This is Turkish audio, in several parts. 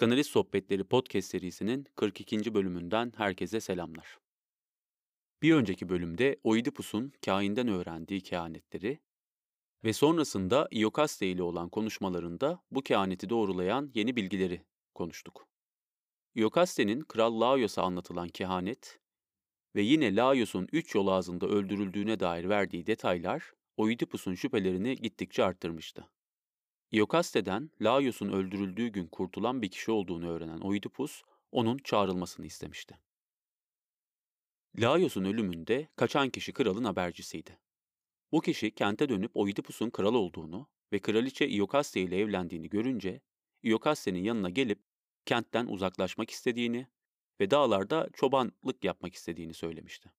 Psikanaliz Sohbetleri podcast serisinin 42. bölümünden herkese selamlar. Bir önceki bölümde Oidipus'un kainden öğrendiği kehanetleri ve sonrasında Iokaste ile olan konuşmalarında bu kehaneti doğrulayan yeni bilgileri konuştuk. Iokaste'nin Kral Laios'a anlatılan kehanet ve yine Laios'un üç yol ağzında öldürüldüğüne dair verdiği detaylar Oidipus'un şüphelerini gittikçe arttırmıştı. Iokaste'den Laios'un öldürüldüğü gün kurtulan bir kişi olduğunu öğrenen Oidipus, onun çağrılmasını istemişti. Laios'un ölümünde kaçan kişi kralın habercisiydi. Bu kişi kente dönüp Oidipus'un kral olduğunu ve kraliçe Iokaste ile evlendiğini görünce, Iokaste'nin yanına gelip kentten uzaklaşmak istediğini ve dağlarda çobanlık yapmak istediğini söylemişti.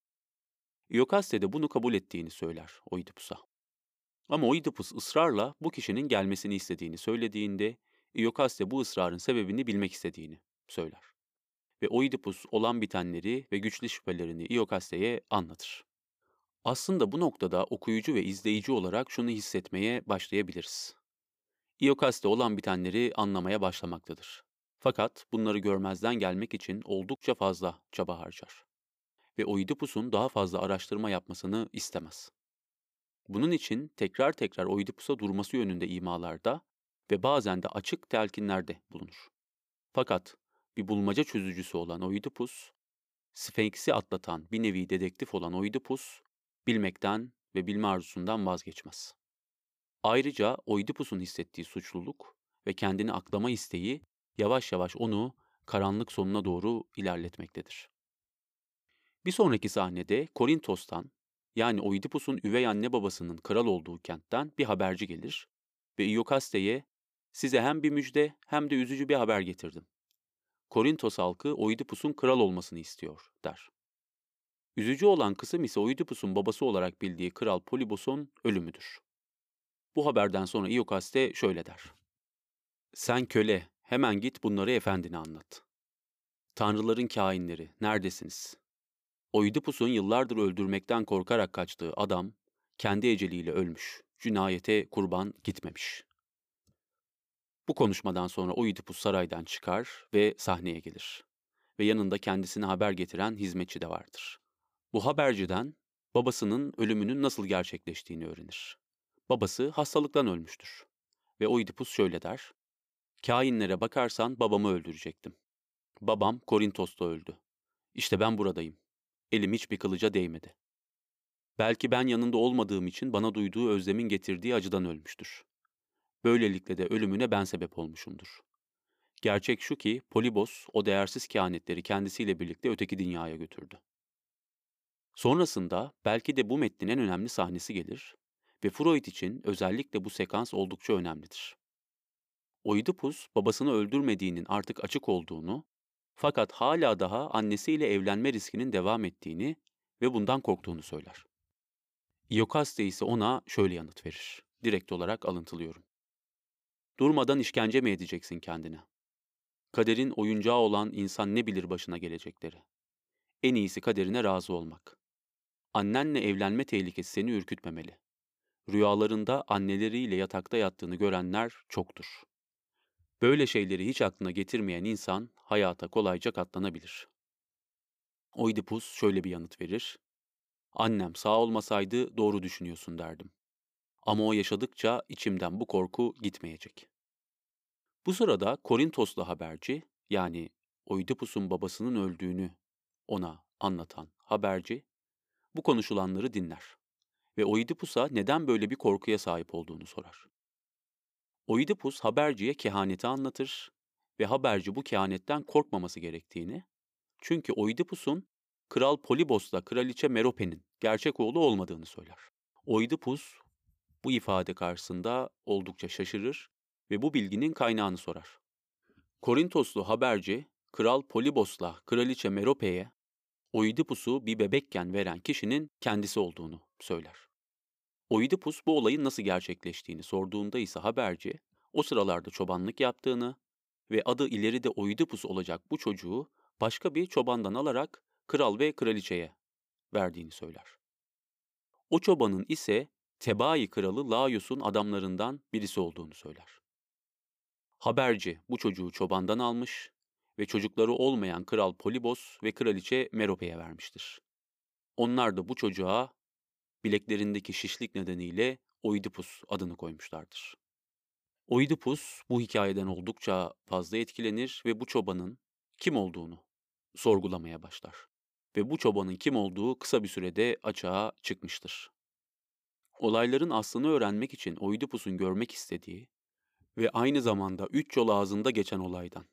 Iokaste de bunu kabul ettiğini söyler Oidipus'a. Ama Oidipus ısrarla bu kişinin gelmesini istediğini söylediğinde Iokaste bu ısrarın sebebini bilmek istediğini söyler. Ve Oidipus olan bitenleri ve güçlü şüphelerini Iokaste'ye anlatır. Aslında bu noktada okuyucu ve izleyici olarak şunu hissetmeye başlayabiliriz. Iokaste olan bitenleri anlamaya başlamaktadır. Fakat bunları görmezden gelmek için oldukça fazla çaba harcar. Ve Oidipus'un daha fazla araştırma yapmasını istemez. Bunun için tekrar tekrar Oidipus'a durması yönünde imalarda ve bazen de açık telkinlerde bulunur. Fakat bir bulmaca çözücüsü olan Oidipus, Sphinx'i atlatan bir nevi dedektif olan Oidipus, bilmekten ve bilme arzusundan vazgeçmez. Ayrıca Oidipus'un hissettiği suçluluk ve kendini aklama isteği yavaş yavaş onu karanlık sonuna doğru ilerletmektedir. Bir sonraki sahnede Korintos'tan yani Oidipus'un üvey anne babasının kral olduğu kentten bir haberci gelir ve Iokaste'ye size hem bir müjde hem de üzücü bir haber getirdim. Korintos halkı Oidipus'un kral olmasını istiyor der. Üzücü olan kısım ise Oidipus'un babası olarak bildiği kral Polybos'un ölümüdür. Bu haberden sonra Iokaste şöyle der. Sen köle, hemen git bunları efendine anlat. Tanrıların kainleri, neredesiniz? Oidipus'un yıllardır öldürmekten korkarak kaçtığı adam, kendi eceliyle ölmüş, cinayete kurban gitmemiş. Bu konuşmadan sonra Oidipus saraydan çıkar ve sahneye gelir. Ve yanında kendisine haber getiren hizmetçi de vardır. Bu haberciden babasının ölümünün nasıl gerçekleştiğini öğrenir. Babası hastalıktan ölmüştür. Ve Oidipus şöyle der. Kainlere bakarsan babamı öldürecektim. Babam Korintos'ta öldü. İşte ben buradayım. Elim hiçbir kılıca değmedi. Belki ben yanında olmadığım için bana duyduğu özlemin getirdiği acıdan ölmüştür. Böylelikle de ölümüne ben sebep olmuşumdur. Gerçek şu ki Polibos o değersiz kehanetleri kendisiyle birlikte öteki dünyaya götürdü. Sonrasında belki de bu metnin en önemli sahnesi gelir ve Freud için özellikle bu sekans oldukça önemlidir. Oidipus babasını öldürmediğinin artık açık olduğunu fakat hala daha annesiyle evlenme riskinin devam ettiğini ve bundan korktuğunu söyler. Iokaste ise ona şöyle yanıt verir. Direkt olarak alıntılıyorum. Durmadan işkence mi edeceksin kendine? Kaderin oyuncağı olan insan ne bilir başına gelecekleri? En iyisi kaderine razı olmak. Annenle evlenme tehlikesi seni ürkütmemeli. Rüyalarında anneleriyle yatakta yattığını görenler çoktur. Böyle şeyleri hiç aklına getirmeyen insan hayata kolayca katlanabilir. Oidipus şöyle bir yanıt verir. Annem sağ olmasaydı doğru düşünüyorsun derdim. Ama o yaşadıkça içimden bu korku gitmeyecek. Bu sırada Korintoslu haberci, yani Oidipus'un babasının öldüğünü ona anlatan haberci, bu konuşulanları dinler ve Oidipus'a neden böyle bir korkuya sahip olduğunu sorar. Oidipus haberciye kehaneti anlatır ve haberci bu kehanetten korkmaması gerektiğini, çünkü Oidipus'un Kral Polibos'la Kraliçe Merope'nin gerçek oğlu olmadığını söyler. Oidipus bu ifade karşısında oldukça şaşırır ve bu bilginin kaynağını sorar. Korintoslu haberci, Kral Polibos'la Kraliçe Merope'ye Oidipus'u bir bebekken veren kişinin kendisi olduğunu söyler. Oidipus bu olayın nasıl gerçekleştiğini sorduğunda ise haberci, o sıralarda çobanlık yaptığını ve adı ileride Oidipus olacak bu çocuğu başka bir çobandan alarak kral ve kraliçeye verdiğini söyler. O çobanın ise Tebai kralı Laios'un adamlarından birisi olduğunu söyler. Haberci bu çocuğu çobandan almış ve çocukları olmayan kral Polibos ve kraliçe Merope'ye vermiştir. Onlar da bu çocuğa bileklerindeki şişlik nedeniyle Oidipus adını koymuşlardır. Oidipus bu hikayeden oldukça fazla etkilenir ve bu çobanın kim olduğunu sorgulamaya başlar. Ve bu çobanın kim olduğu kısa bir sürede açığa çıkmıştır. Olayların aslını öğrenmek için Oidipus'un görmek istediği ve aynı zamanda üç yol ağzında geçen olaydan,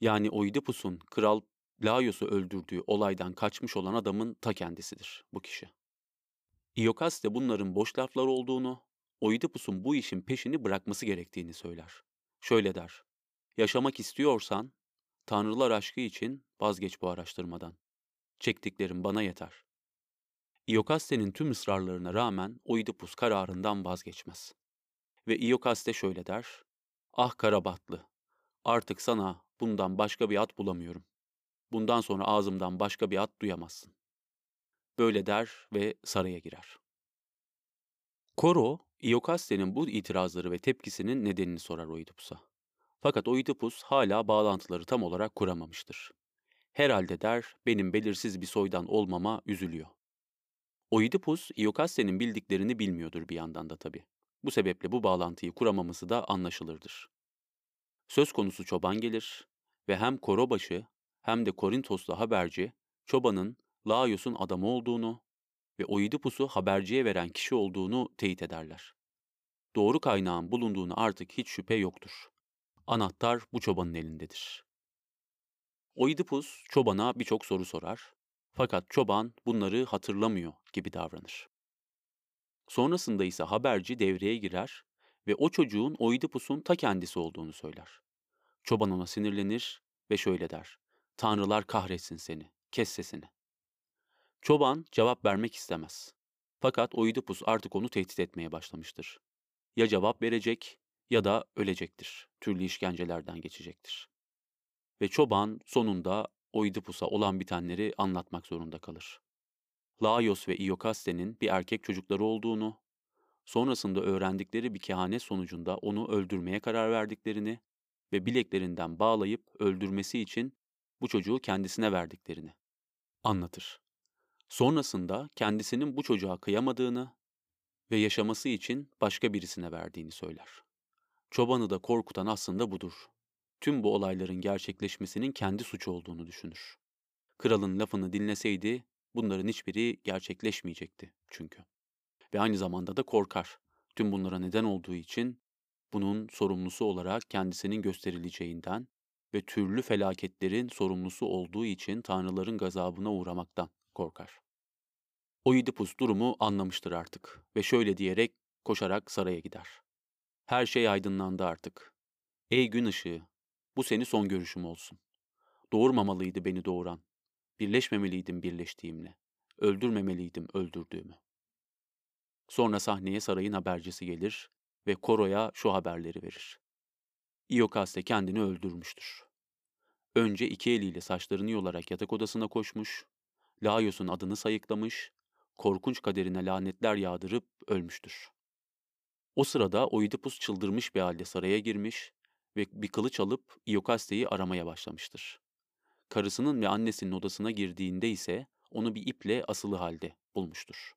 yani Oidipus'un kral Laios'u öldürdüğü olaydan kaçmış olan adamın ta kendisidir bu kişi. İokas de bunların boş laflar olduğunu, Oidipus'un bu işin peşini bırakması gerektiğini söyler. Şöyle der, yaşamak istiyorsan, tanrılar aşkı için vazgeç bu araştırmadan. Çektiklerim bana yeter. İokaste'nin tüm ısrarlarına rağmen Oidipus kararından vazgeçmez. Ve İokaste şöyle der, ah karabatlı, artık sana bundan başka bir at bulamıyorum. Bundan sonra ağzımdan başka bir at duyamazsın. Böyle der ve saraya girer. Koro, Iokaste'nin bu itirazları ve tepkisinin nedenini sorar Oidipus'a. Fakat Oidipus hala bağlantıları tam olarak kuramamıştır. Herhalde der, benim belirsiz bir soydan olmama üzülüyor. Oidipus, Iokaste'nin bildiklerini bilmiyordur bir yandan da tabii. Bu sebeple bu bağlantıyı kuramaması da anlaşılırdır. Söz konusu çoban gelir ve hem korobaşı hem de Korintoslu haberci çobanın Laios'un adamı olduğunu ve Oidipus'u haberciye veren kişi olduğunu teyit ederler. Doğru kaynağın bulunduğunu artık hiç şüphe yoktur. Anahtar bu çobanın elindedir. Oidipus çobana birçok soru sorar fakat çoban bunları hatırlamıyor gibi davranır. Sonrasında ise haberci devreye girer ve o çocuğun Oidipus'un ta kendisi olduğunu söyler. Çoban ona sinirlenir ve şöyle der. Tanrılar kahretsin seni, kes sesini. Çoban cevap vermek istemez. Fakat Oidipus artık onu tehdit etmeye başlamıştır. Ya cevap verecek ya da ölecektir. Türlü işkencelerden geçecektir. Ve çoban sonunda Oidipus'a olan bitenleri anlatmak zorunda kalır. Laios ve Iokaste'nin bir erkek çocukları olduğunu, sonrasında öğrendikleri bir kehanet sonucunda onu öldürmeye karar verdiklerini ve bileklerinden bağlayıp öldürmesi için bu çocuğu kendisine verdiklerini anlatır. Sonrasında kendisinin bu çocuğa kıyamadığını ve yaşaması için başka birisine verdiğini söyler. Çobanı da korkutan aslında budur. Tüm bu olayların gerçekleşmesinin kendi suçu olduğunu düşünür. Kralın lafını dinleseydi bunların hiçbiri gerçekleşmeyecekti çünkü. Ve aynı zamanda da korkar. Tüm bunlara neden olduğu için bunun sorumlusu olarak kendisinin gösterileceğinden ve türlü felaketlerin sorumlusu olduğu için tanrıların gazabına uğramaktan korkar. Oidipus durumu anlamıştır artık ve şöyle diyerek koşarak saraya gider. Her şey aydınlandı artık. Ey gün ışığı, bu seni son görüşüm olsun. Doğurmamalıydı beni doğuran. Birleşmemeliydim birleştiğimle. Öldürmemeliydim öldürdüğümü. Sonra sahneye sarayın habercisi gelir ve Koro'ya şu haberleri verir. İokaste kendini öldürmüştür. Önce iki eliyle saçlarını yolarak yatak odasına koşmuş, Laios'un adını sayıklamış, korkunç kaderine lanetler yağdırıp ölmüştür. O sırada Oidipus çıldırmış bir halde saraya girmiş ve bir kılıç alıp Iokaste'yi aramaya başlamıştır. Karısının ve annesinin odasına girdiğinde ise onu bir iple asılı halde bulmuştur.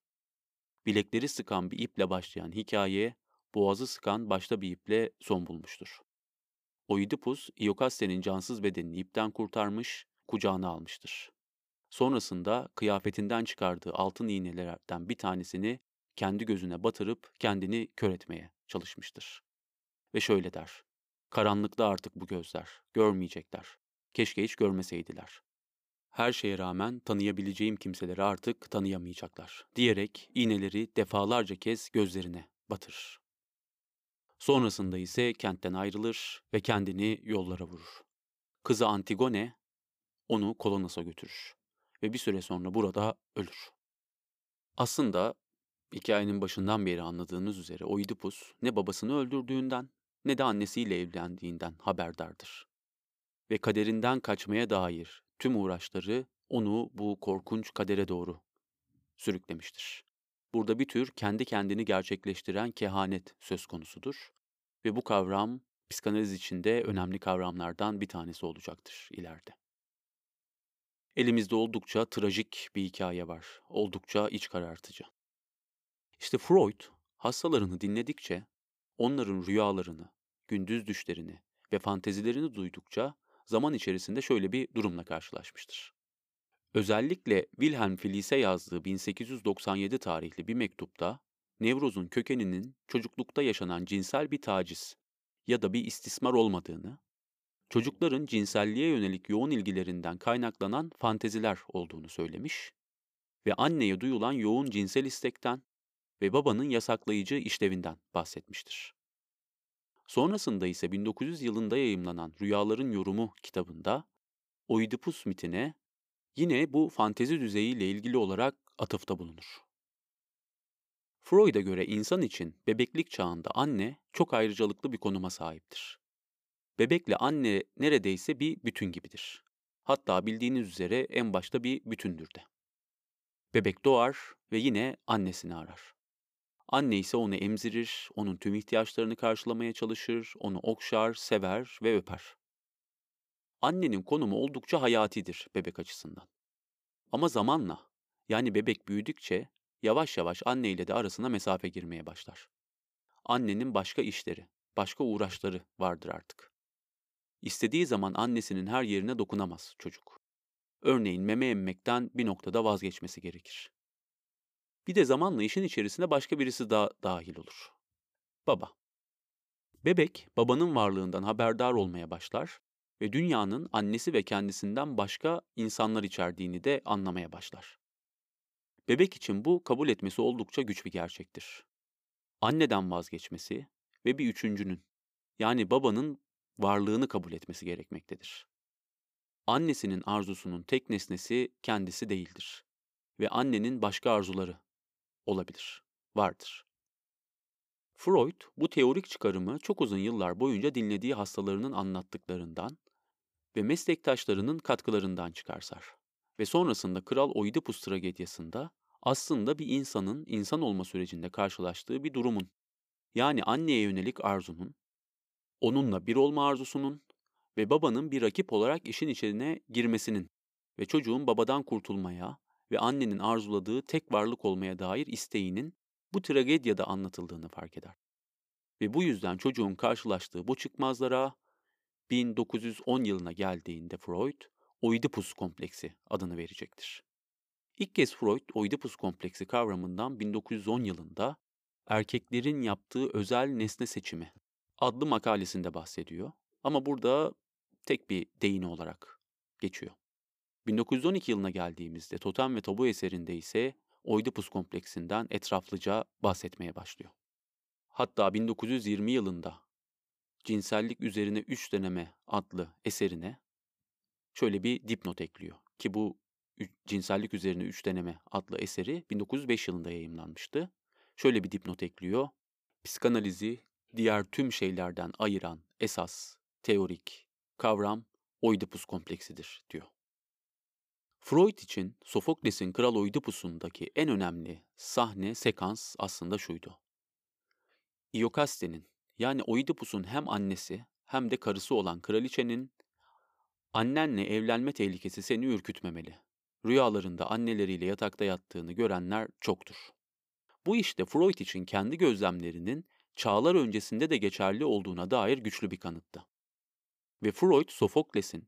Bilekleri sıkan bir iple başlayan hikaye, boğazı sıkan başta bir iple son bulmuştur. Oidipus, Iokaste'nin cansız bedenini ipten kurtarmış, kucağına almıştır. Sonrasında kıyafetinden çıkardığı altın iğnelerden bir tanesini kendi gözüne batırıp kendini kör etmeye çalışmıştır. Ve şöyle der, karanlıkta artık bu gözler, görmeyecekler, keşke hiç görmeseydiler. Her şeye rağmen tanıyabileceğim kimseleri artık tanıyamayacaklar, diyerek iğneleri defalarca kez gözlerine batırır. Sonrasında ise kentten ayrılır ve kendini yollara vurur. Kızı Antigone onu Kolonas'a götürür ve bir süre sonra burada ölür. Aslında hikayenin başından beri anladığınız üzere Oidipus ne babasını öldürdüğünden ne de annesiyle evlendiğinden haberdardır. Ve kaderinden kaçmaya dair tüm uğraşları onu bu korkunç kadere doğru sürüklemiştir. Burada bir tür kendi kendini gerçekleştiren kehanet söz konusudur ve bu kavram psikanaliz içinde önemli kavramlardan bir tanesi olacaktır ileride. Elimizde oldukça trajik bir hikaye var. Oldukça iç karartıcı. İşte Freud hastalarını dinledikçe onların rüyalarını, gündüz düşlerini ve fantezilerini duydukça zaman içerisinde şöyle bir durumla karşılaşmıştır. Özellikle Wilhelm Fliess'e yazdığı 1897 tarihli bir mektupta nevrozun kökeninin çocuklukta yaşanan cinsel bir taciz ya da bir istismar olmadığını, çocukların cinselliğe yönelik yoğun ilgilerinden kaynaklanan fanteziler olduğunu söylemiş ve anneye duyulan yoğun cinsel istekten ve babanın yasaklayıcı işlevinden bahsetmiştir. Sonrasında ise 1900 yılında yayımlanan Rüyaların Yorumu kitabında Oidipus mitine yine bu fantezi düzeyiyle ilgili olarak atıfta bulunur. Freud'a göre insan için bebeklik çağında anne çok ayrıcalıklı bir konuma sahiptir. Bebekle anne neredeyse bir bütün gibidir. Hatta bildiğiniz üzere en başta bir bütündür de. Bebek doğar ve yine annesini arar. Anne ise onu emzirir, onun tüm ihtiyaçlarını karşılamaya çalışır, onu okşar, sever ve öper. Annenin konumu oldukça hayatidir bebek açısından. Ama zamanla, yani bebek büyüdükçe yavaş yavaş anneyle de arasına mesafe girmeye başlar. Annenin başka işleri, başka uğraşları vardır artık. İstediği zaman annesinin her yerine dokunamaz çocuk. Örneğin meme emmekten bir noktada vazgeçmesi gerekir. Bir de zamanla işin içerisine başka birisi daha dahil olur. Baba. Bebek babanın varlığından haberdar olmaya başlar ve dünyanın annesi ve kendisinden başka insanlar içerdiğini de anlamaya başlar. Bebek için bu kabul etmesi oldukça güç bir gerçektir. Anneden vazgeçmesi ve bir üçüncünün, yani babanın varlığını kabul etmesi gerekmektedir. Annesinin arzusunun tek nesnesi kendisi değildir ve annenin başka arzuları olabilir, vardır. Freud bu teorik çıkarımı çok uzun yıllar boyunca dinlediği hastalarının anlattıklarından ve meslektaşlarının katkılarından çıkarsar. Ve sonrasında Kral Oidipus tragediyasında aslında bir insanın insan olma sürecinde karşılaştığı bir durumun, yani anneye yönelik arzunun, onunla bir olma arzusunun ve babanın bir rakip olarak işin içine girmesinin ve çocuğun babadan kurtulmaya ve annenin arzuladığı tek varlık olmaya dair isteğinin bu tragedyada anlatıldığını fark eder. Ve bu yüzden çocuğun karşılaştığı bu çıkmazlara 1910 yılına geldiğinde Freud, Oidipus kompleksi adını verecektir. İlk kez Freud, Oidipus kompleksi kavramından 1910 yılında Erkeklerin Yaptığı Özel Nesne Seçimi adlı makalesinde bahsediyor. Ama burada tek bir değini olarak geçiyor. 1912 yılına geldiğimizde Totem ve Tabu eserinde ise Oidipus kompleksinden etraflıca bahsetmeye başlıyor. Hatta 1920 yılında Cinsellik Üzerine Üç Deneme adlı eserine şöyle bir dipnot ekliyor ki bu Cinsellik Üzerine Üç Deneme adlı eseri 1905 yılında yayımlanmıştı. Şöyle bir dipnot ekliyor. Psikanalizi diğer tüm şeylerden ayıran esas, teorik, kavram Oidipus kompleksidir diyor. Freud için Sofokles'in Kral Oidipus'undaki en önemli sahne, sekans aslında şuydu. Iokaste'nin yani Oidipus'un hem annesi hem de karısı olan kraliçenin annenle evlenme tehlikesi seni ürkütmemeli. Rüyalarında anneleriyle yatakta yattığını görenler çoktur. Bu işte Freud için kendi gözlemlerinin çağlar öncesinde de geçerli olduğuna dair güçlü bir kanıttı. Ve Freud, Sofokles'in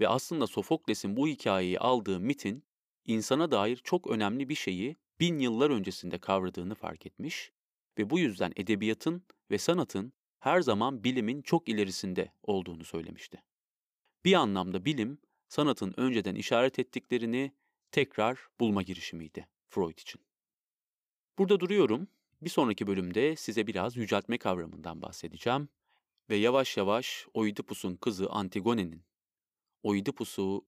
ve aslında Sofokles'in bu hikayeyi aldığı mitin, insana dair çok önemli bir şeyi bin yıllar öncesinde kavradığını fark etmiş ve bu yüzden edebiyatın ve sanatın her zaman bilimin çok ilerisinde olduğunu söylemişti. Bir anlamda bilim, sanatın önceden işaret ettiklerini tekrar bulma girişimiydi Freud için. Burada duruyorum. Bir sonraki bölümde size biraz yüceltme kavramından bahsedeceğim ve yavaş yavaş Oidipus'un kızı Antigone'nin, Oidipus'u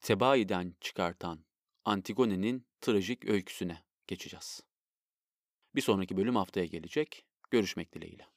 Tebai'den çıkartan Antigone'nin trajik öyküsüne geçeceğiz. Bir sonraki bölüm haftaya gelecek. Görüşmek dileğiyle.